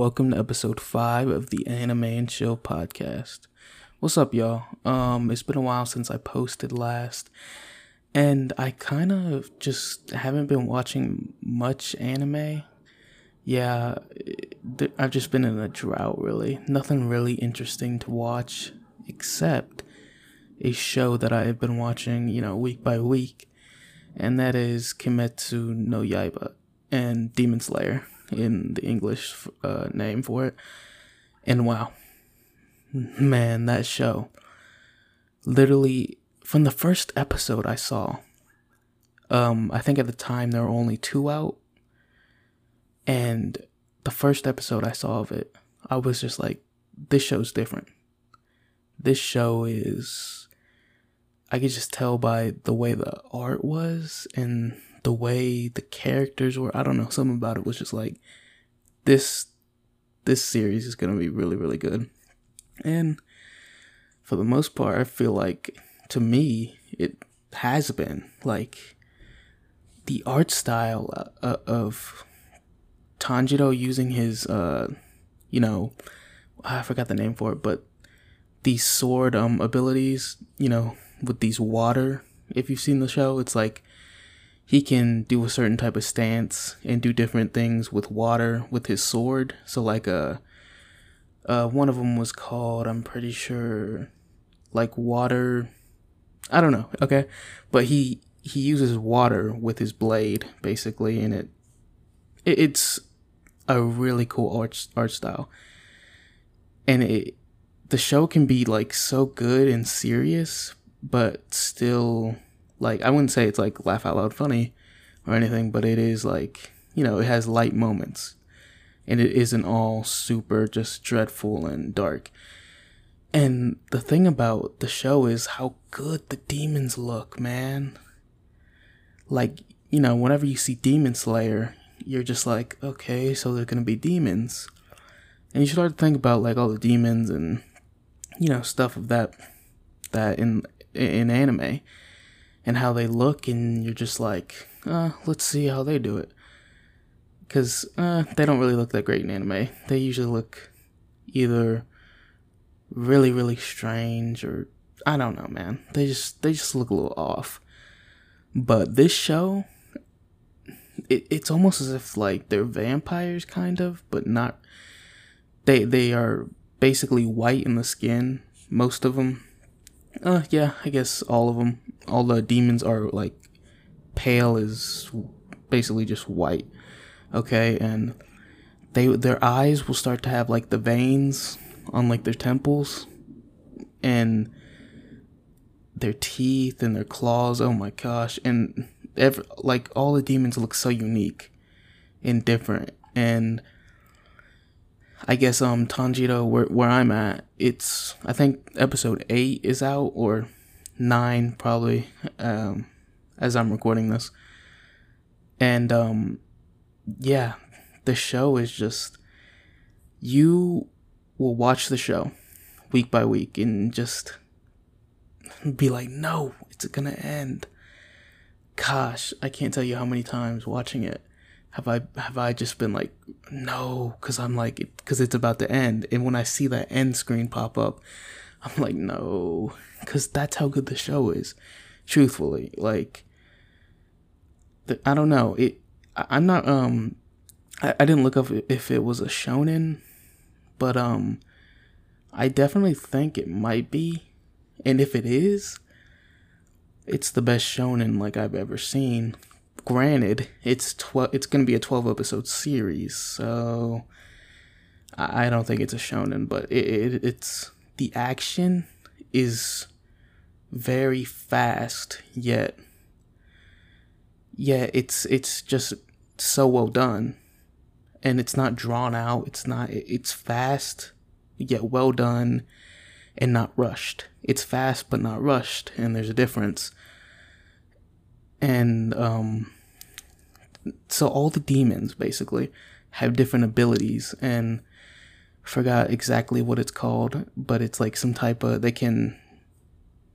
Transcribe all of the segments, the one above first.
welcome to episode 5 of the Anime and Chill podcast. What's up, y'all? Um, it's been a while since I posted last, and I kind of just haven't been watching much anime. Yeah, th- I've just been in a drought, really. Nothing really interesting to watch, except a show that I have been watching, you know, week by week, and that is Kimetsu no Yaiba and Demon Slayer in the English uh, name for it. And wow, man, that show. Literally, from the first episode I saw, um, I think at the time there were only two out. And the first episode I saw of it, I was just like, this show's different. This show is. I could just tell by the way the art was and the way the characters were. I don't know, something about it was just like this this series is going to be really really good. And for the most part, I feel like to me it has been like the art style uh, of Tanjiro using his uh you know, I forgot the name for it, but these sword um abilities, you know, with these water if you've seen the show, it's like he can do a certain type of stance and do different things with water with his sword. So like uh, uh one of them was called I'm pretty sure like water I don't know, okay? But he he uses water with his blade basically and it, it it's a really cool art art style. And it the show can be like so good and serious but still like I wouldn't say it's like laugh out loud funny or anything, but it is like you know it has light moments, and it isn't all super just dreadful and dark. And the thing about the show is how good the demons look, man. Like you know, whenever you see Demon Slayer, you're just like, okay, so they're gonna be demons, and you start to think about like all the demons and you know stuff of that that in in anime and how they look, and you're just like, uh, let's see how they do it. Because uh, they don't really look that great in anime. They usually look either really, really strange or I don't know, man. They just they just look a little off. But this show, it, it's almost as if like they're vampires, kind of, but not. They they are basically white in the skin, most of them. Uh, yeah, I guess all of them all the demons are like pale is basically just white. Okay, and they their eyes will start to have like the veins on like their temples and their teeth and their claws. Oh my gosh. And every, like all the demons look so unique and different and I guess um Tanjiro where where I'm at, it's I think episode 8 is out or nine probably um, as I'm recording this. And um, yeah, the show is just you will watch the show week by week and just be like, no, it's gonna end. Gosh, I can't tell you how many times watching it have I have I just been like, no, because I'm like, because it's about to end, and when I see that end screen pop up, I'm like, no, because that's how good the show is. Truthfully, like, the, I don't know. It. I, I'm not. Um, I, I didn't look up if it was a shonen, but um, I definitely think it might be, and if it is, it's the best shonen like I've ever seen. Granted, it's twelve. It's gonna be a twelve episode series, so I, I don't think it's a shonen, but it, it it's the action is very fast yet yeah it's it's just so well done and it's not drawn out it's not it's fast yet well done and not rushed it's fast but not rushed and there's a difference and um so all the demons basically have different abilities and forgot exactly what it's called, but it's like some type of they can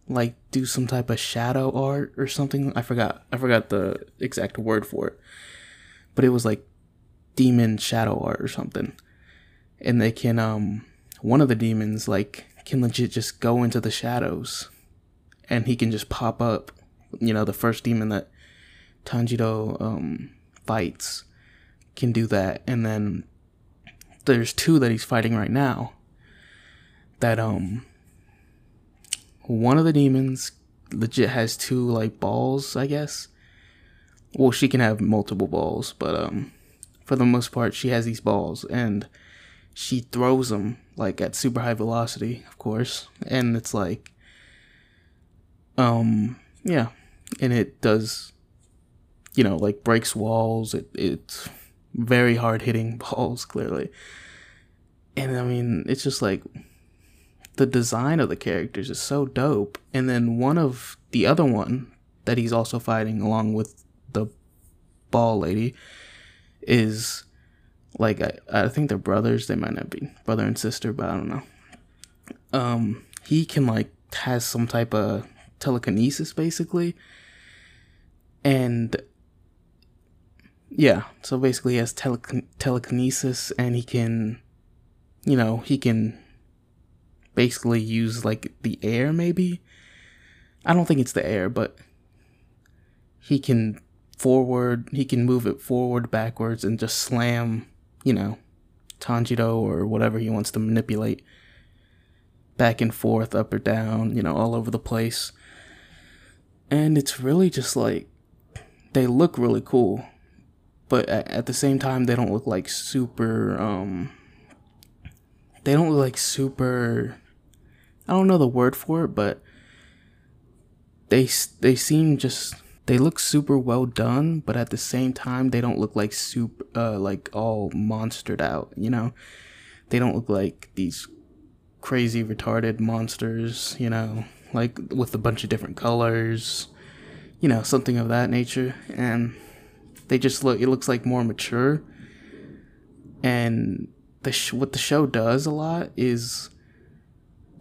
like do some type of shadow art or something. I forgot I forgot the exact word for it. But it was like demon shadow art or something. and they can um one of the demons like can legit just go into the shadows and he can just pop up you know the first demon that tanjiro um fights can do that. And then there's two that he's fighting right now that um one of the demons legit has two like balls i guess. Well she can have multiple balls but um for the most part she has these balls and she throws them like at super high velocity of course. And it's like um yeah and it does you know like breaks walls. It it's very hard hitting balls clearly. And i mean it's just like the design of the characters is so dope. And then one of the other one that he's also fighting along with the ball lady is like I, I think they're brothers. They might not be brother and sister but i don't know. Um he can like has some type of telekinesis basically. And yeah so basically he has tele- telekinesis and he can you know he can basically use like the air maybe? I don't think it's the air but he can forward he can move it forward backwards and just slam you know tanjiro or whatever he wants to manipulate back and forth up or down you know all over the place and it's really just like they look really cool but at, at the same time they don't look like super um they don't look like super i don't know the word for it but they they seem just they look super well done but at the same time they don't look like super uh like all monstered out you know? They don't look like these crazy retarded monsters you know like with a bunch of different colors, you know, something of that nature. And they just look, it looks like more mature. And the sh- what the show does a lot is,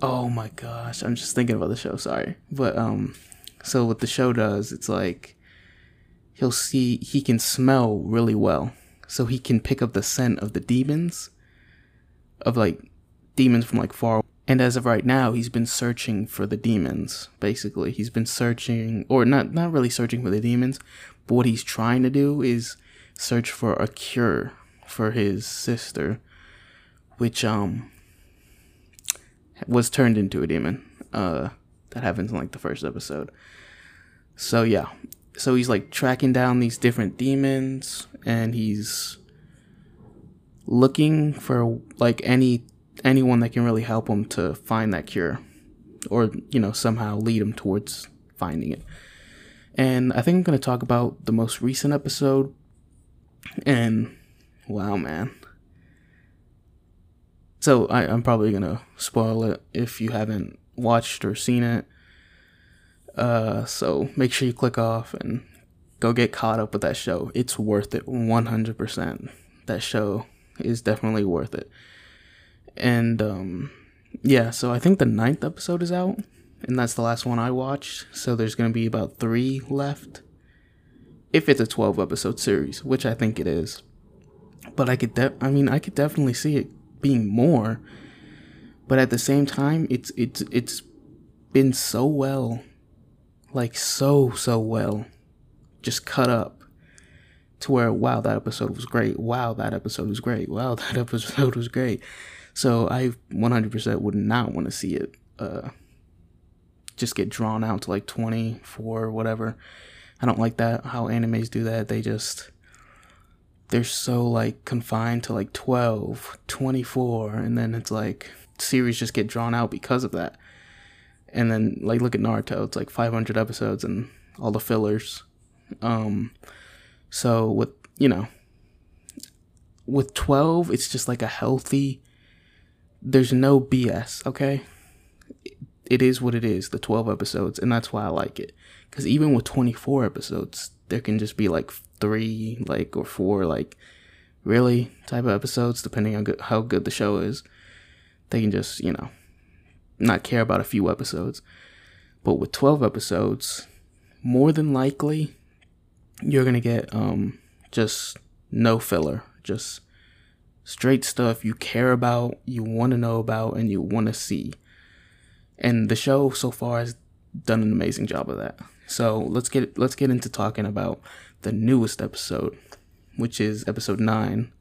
oh my gosh, I'm just thinking about the show, sorry. But, um, so what the show does, it's like, he'll see, he can smell really well. So he can pick up the scent of the demons, of like demons from like far and as of right now, he's been searching for the demons, basically. He's been searching, or not, not really searching for the demons, but what he's trying to do is search for a cure for his sister, which, um, was turned into a demon. Uh, that happens in like the first episode. So, yeah. So he's like tracking down these different demons, and he's looking for like any anyone that can really help him to find that cure or, you know, somehow lead him towards finding it. And I think I'm going to talk about the most recent episode. And wow, man. So I, I'm probably going to spoil it if you haven't watched or seen it. Uh, so make sure you click off and go get caught up with that show. It's worth it 100%. That show is definitely worth it. And um, yeah, so I think the ninth episode is out, and that's the last one I watched. So there's gonna be about three left, if it's a twelve episode series, which I think it is. But I could, de- I mean, I could definitely see it being more. But at the same time, it's it's it's been so well, like so so well, just cut up to where wow that episode was great wow that episode was great wow that episode was great so I 100% would not want to see it uh, just get drawn out to like 24 or whatever. I don't like that how animes do that. They just they're so like confined to like 12, 24 and then it's like series just get drawn out because of that. And then like look at Naruto, it's like 500 episodes and all the fillers. Um so with, you know, with 12 it's just like a healthy there's no BS, okay? It is what it is, the 12 episodes, and that's why I like it. Because even with 24 episodes, there can just be like three, like, or four, like, really type of episodes, depending on how good the show is. They can just, you know, not care about a few episodes. But with 12 episodes, more than likely, you're going to get um, just no filler, just straight stuff you care about, you want to know about, and you want to see. And the show so far has done an amazing job of that. So let's get let's get into talking about the newest episode, which is episode nine.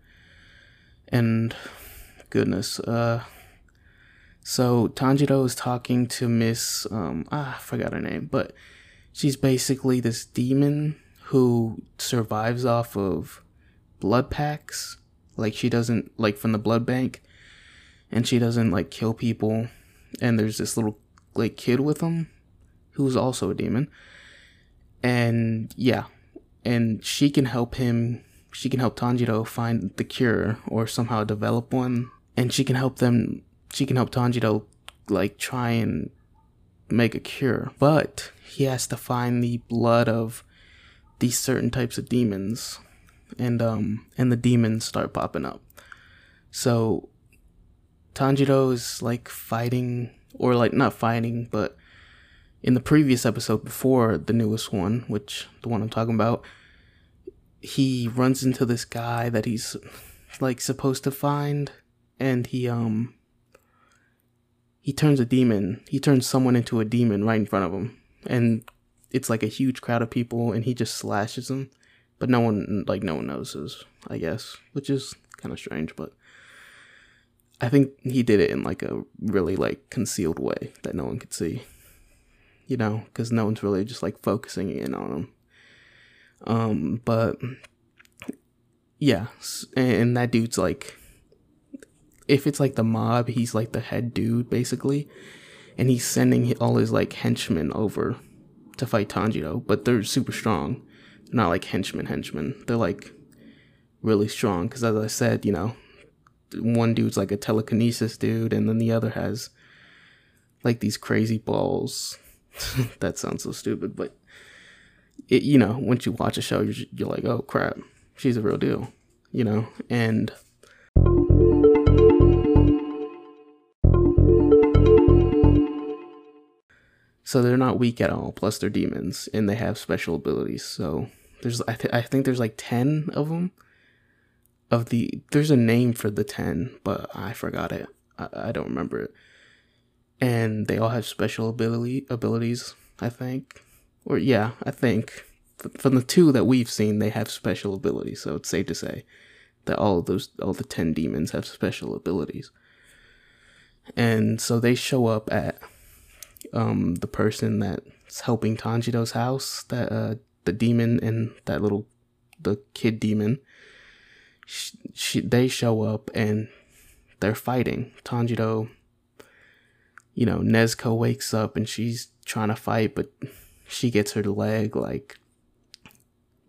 And goodness, uh, so Tanjiro is talking to Miss um ah I forgot her name, but she's basically this demon who survives off of blood packs. Like she doesn't like from the blood bank, and she doesn't like kill people. And there's this little like kid with them, who's also a demon. And yeah, and she can help him. She can help Tanjiro find the cure or somehow develop one, and she can help them. She can help Tanjiro like try and make a cure, but he has to find the blood of these certain types of demons and um and the demons start popping up. So Tanjiro is like fighting or like not fighting, but in the previous episode before the newest one, which the one I'm talking about, he runs into this guy that he's like supposed to find and he um he turns a demon. He turns someone into a demon right in front of him. And it's like a huge crowd of people and he just slashes them but no one like no one notices, I guess, which is kind of strange, but I think he did it in like a really like concealed way that no one could see. You know, cuz no one's really just like focusing in on him. Um but yeah, and that dude's like if it's like the mob, he's like the head dude basically, and he's sending all his like henchmen over to fight Tanjiro, but they're super strong not like henchmen henchmen. They're like really strong because as i said you know one dude's like a telekinesis dude and then the other has like these crazy balls. That sounds so stupid but it you know once you watch a show you're, you're like oh crap she's a real deal you know? And so they're not weak at all plus they're demons and they have special abilities so there's I, th- I think there's like 10 of them. Of the there's a name for the 10, but I forgot it. I, I don't remember it. And they all have special ability abilities, I think. Or yeah, I think from the two that we've seen, they have special abilities. So it's safe to say that all of those, all the ten demons have special abilities. And so they show up at um, the person that's helping Tanjiro's house, that uh, the demon and that little the kid demon she, she, they show up and they're fighting. Tanjiro you know nezuko wakes up and she's trying to fight but she gets her leg like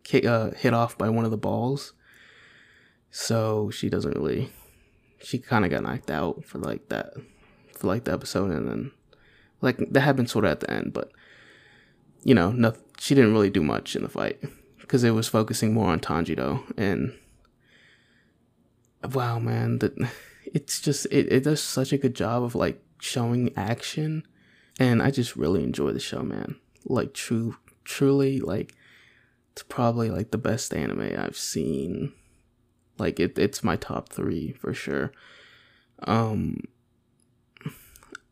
kick, uh, hit off by one of the balls. So she doesn't really she kind of got knocked out for like that for like the episode and then like that happened sort of at the end but you know, no, she didn't really do much in the fight because it was focusing more on Tanjiro and wow, man, that it's just it, it does such a good job of like showing action and I just really enjoy the show, man. Like true truly like it's probably like the best anime I've seen. Like it it's my top 3 for sure. Um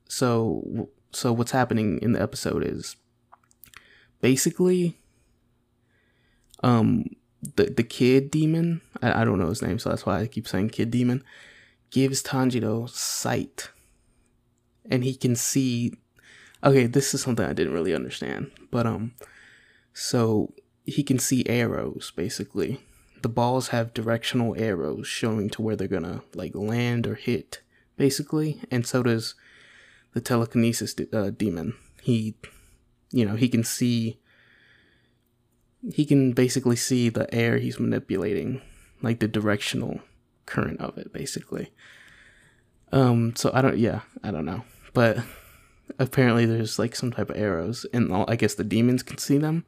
so so what's happening in the episode is basically um the the kid demon I, I don't know his name so that's why i keep saying kid demon gives tanjiro sight. And he can see okay this is something i didn't really understand but um so he can see arrows basically. The balls have directional arrows showing to where they're gonna like land or hit basically and so does the telekinesis uh, demon. He you know, he can see he can basically see the air he's manipulating, like the directional current of it basically. Um so I don't yeah, I don't know. But apparently there's like some type of arrows and I guess the demons can see them.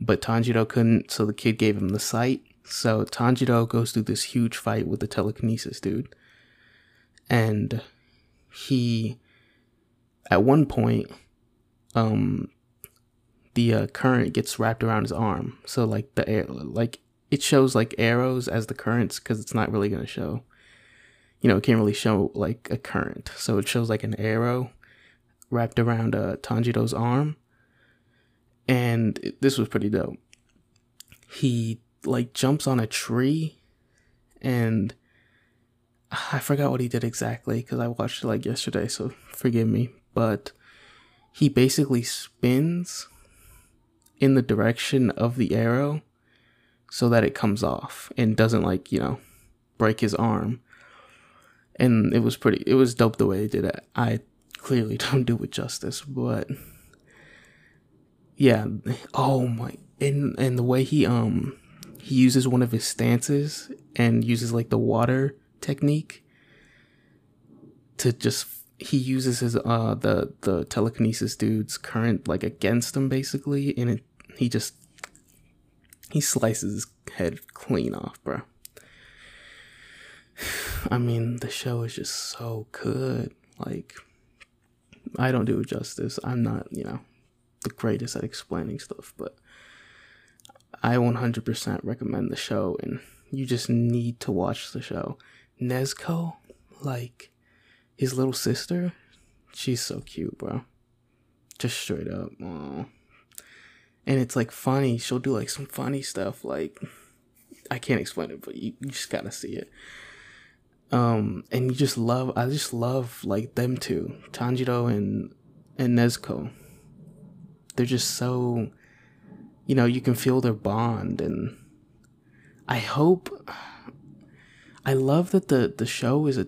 But Tanjiro couldn't, so the kid gave him the sight. So Tanjiro goes through this huge fight with the telekinesis dude. And he at one point um the uh, current gets wrapped around his arm so like the air like it shows like arrows as the currents because it's not really going to show you know, it can't really show like a current. So it shows like an arrow wrapped around uh, Tanjiro's arm. And it, this was pretty dope. He like jumps on a tree and I forgot what he did exactly because I watched it like yesterday, so forgive me. But he basically spins in the direction of the arrow so that it comes off and doesn't like, you know, break his arm. And it was pretty it was dope the way he did it. I clearly don't do it justice, but yeah, oh my and and the way he um he uses one of his stances and uses like the water technique to just he uses his uh the the telekinesis dude's current like against him basically and it he just he slices his head clean off bro i mean the show is just so good like i don't do it justice. I'm not you know the greatest at explaining stuff but i 100% recommend the show and you just need to watch the show. Nezuko, like his little sister, she's so cute, bro. Just straight up. Aww. And it's like funny. She'll do like some funny stuff. Like I can't explain it, but you, you just gotta see it. Um, and you just love. I just love like them two, Tanjiro and and Nezuko. They're just so, you know, you can feel their bond, and I hope I love that the the show is a.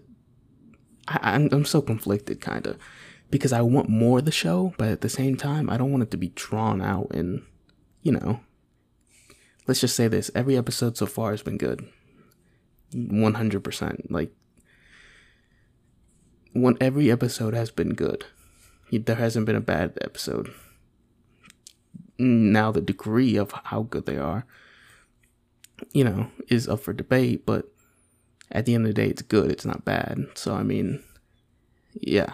I, I'm I'm so conflicted, kind of, because I want more of the show, but at the same time, I don't want it to be drawn out and, you know. Let's just say this: every episode so far has been good, one hundred percent. Like, one every episode has been good. There hasn't been a bad episode. Now the degree of how good they are, you know, is up for debate, but at the end of the day, it's good. It's not bad. So, I mean, yeah.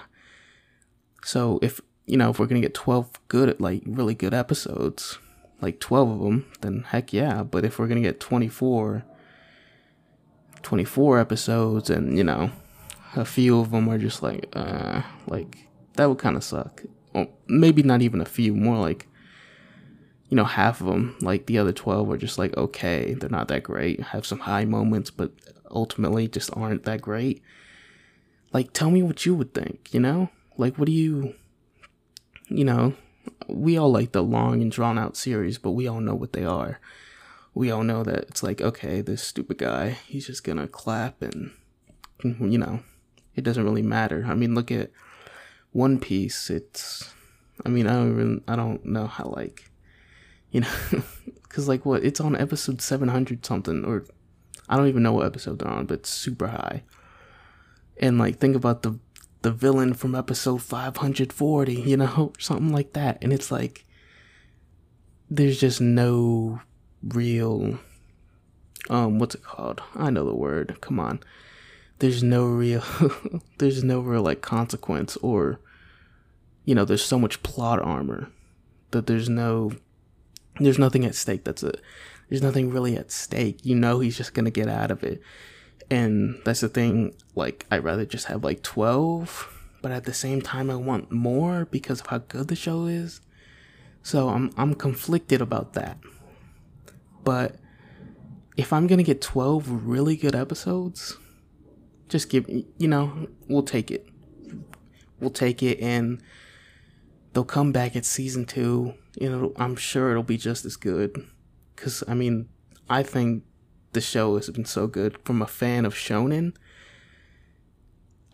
So, if, you know, if we're going to get 12 good, like really good episodes, like 12 of them, then heck yeah. But if we're going to get 24, 24 episodes and, you know, a few of them are just like, uh, like, that would kind of suck. Well, maybe not even a few, more like, you know, half of them, like the other 12 are just like, okay, they're not that great. Have some high moments, but ultimately just aren't that great. Like, tell me what you would think, you know? Like, what do you, you know, we all like the long and drawn out series, but we all know what they are. We all know that it's like, okay, this stupid guy, he's just gonna clap and, you know, it doesn't really matter. I mean, look at One Piece. It's, I mean, I don't even, I don't know how, like, you know, because, like, what? It's on episode 700 something, or I don't even know what episode they're on, but super high. And like think about the the villain from episode 540, you know, something like that. And it's like there's just no real um what's it called? I know the word. Come on. There's no real there's no real like consequence or you know, there's so much plot armor that there's no there's nothing at stake that's a there's nothing really at stake. You know he's just gonna get out of it. And that's the thing, like I'd rather just have like twelve, but at the same time I want more because of how good the show is. So I'm I'm conflicted about that. But if I'm gonna get twelve really good episodes, just give you know, we'll take it. We'll take it and they'll come back at season two. You know, I'm sure it'll be just as good because I mean, I think the show has been so good from a fan of shonen.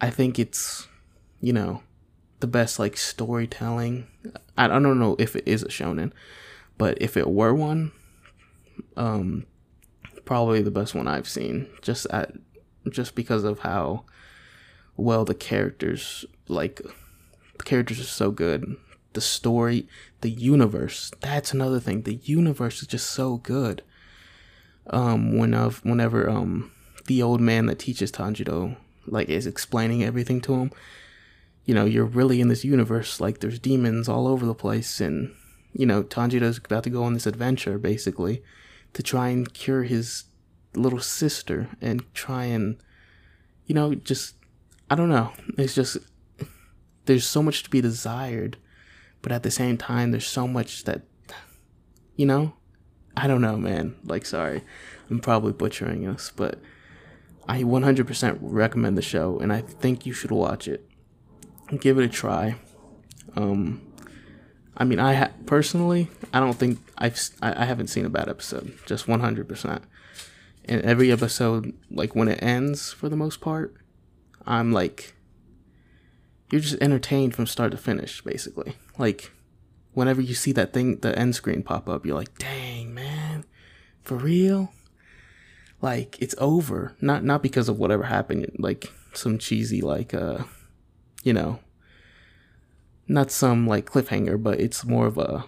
I think it's, you know, the best like storytelling. I, don't know if it is a shonen, but if it were one, um, probably the best one I've seen. Just at just because of how well the characters like the characters are so good the story, the universe. That's another thing. The universe is just so good. Um, when of whenever um the old man that teaches Tanjiro like is explaining everything to him, you know, you're really in this universe. Like there's demons all over the place, and you know Tanjiro's about to go on this adventure basically to try and cure his little sister and try and you know, just I don't know. It's just there's so much to be desired, but at the same time, there's so much that you know. I don't know, man. Like, sorry, I'm probably butchering this, but I 100% recommend the show, and I think you should watch it. Give it a try. Um, I mean, I ha- personally, I don't think I've I, I haven't seen a bad episode. Just 100%. And every episode, like when it ends, for the most part, I'm like, you're just entertained from start to finish, basically. Like, whenever you see that thing, the end screen pop up, you're like, dang, man, for real? Like, it's over. Not not because of whatever happened, like some cheesy, like, uh, you know, not some like cliffhanger, but it's more of a,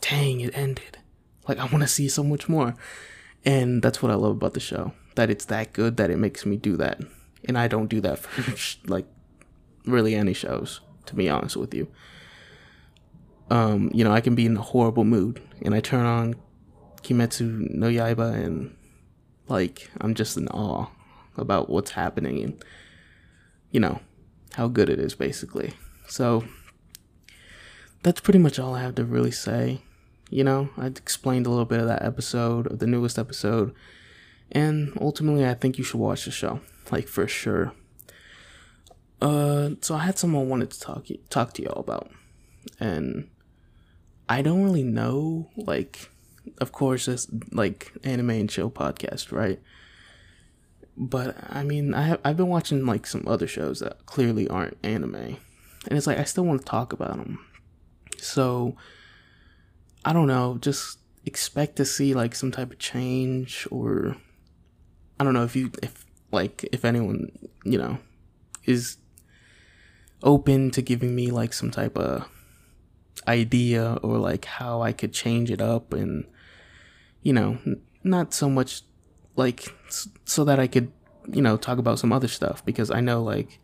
dang, it ended. Like, I want to see so much more. And that's what I love about the show. That it's that good that it makes me do that. And I don't do that for like really any shows, to be honest with you. Um, you know, I can be in a horrible mood and I turn on Kimetsu no Yaiba and like I'm just in awe about what's happening and you know, how good it is basically. So that's pretty much all I have to really say. You know, I explained a little bit of that episode, of the newest episode, and ultimately I think you should watch the show, like for sure. Uh, so I had someone I wanted to talk talk to y'all about, and I don't really know. Like, of course, it's like anime and chill podcast, right? But I mean, I have I've been watching like some other shows that clearly aren't anime, and it's like I still want to talk about them. So I don't know, just expect to see like some type of change, or I don't know if you if like if anyone you know is open to giving me like some type of idea or like how I could change it up and you know not so much like so that I could you know talk about some other stuff. Because I know like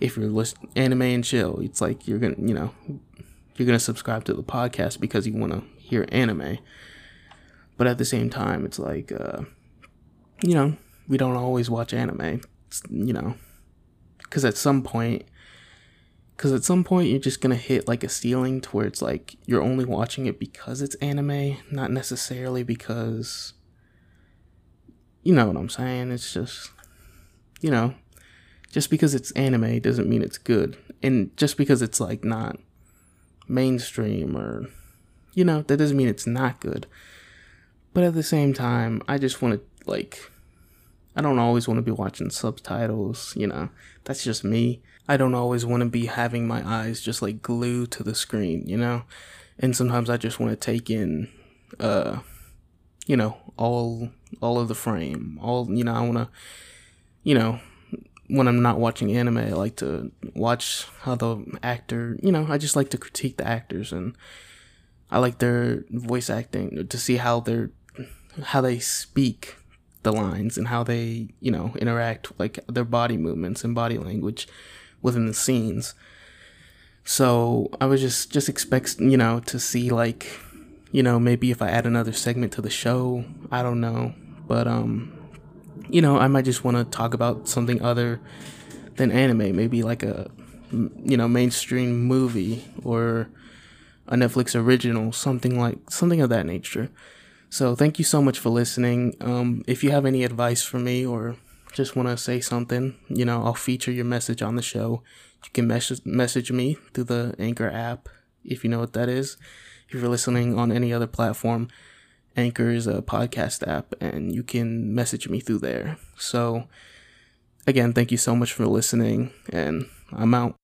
if you're listening anime and chill it's like you're gonna you know you're gonna subscribe to the podcast because you want to hear anime. But at the same time it's like uh you know we don't always watch anime. It's, you know because at some point because at some point you're just gonna hit like a ceiling to where it's like you're only watching it because it's anime, not necessarily because you know what I'm saying. It's just you know, just because it's anime doesn't mean it's good, and just because it's like not mainstream or you know that doesn't mean it's not good. But at the same time, I just want to like I don't always want to be watching subtitles, you know. That's just me. I don't always want to be having my eyes just like glued to the screen, you know? And sometimes I just want to take in uh you know, all all of the frame. All you know, I want to you know, when I'm not watching anime, I like to watch how the actor, you know, I just like to critique the actors and I like their voice acting to see how they're how they speak the lines and how they, you know, interact like their body movements and body language within the scenes. So I was just just expect you know to see like you know maybe if I add another segment to the show, I don't know, but um you know I might just want to talk about something other than anime, maybe like a you know mainstream movie or a Netflix original, something like something of that nature. So thank you so much for listening. Um, if you have any advice for me or just want to say something, you know, I'll feature your message on the show. You can message message me through the Anchor app if you know what that is. If you're listening on any other platform, Anchor is a podcast app and you can message me through there. So again, thank you so much for listening and I'm out.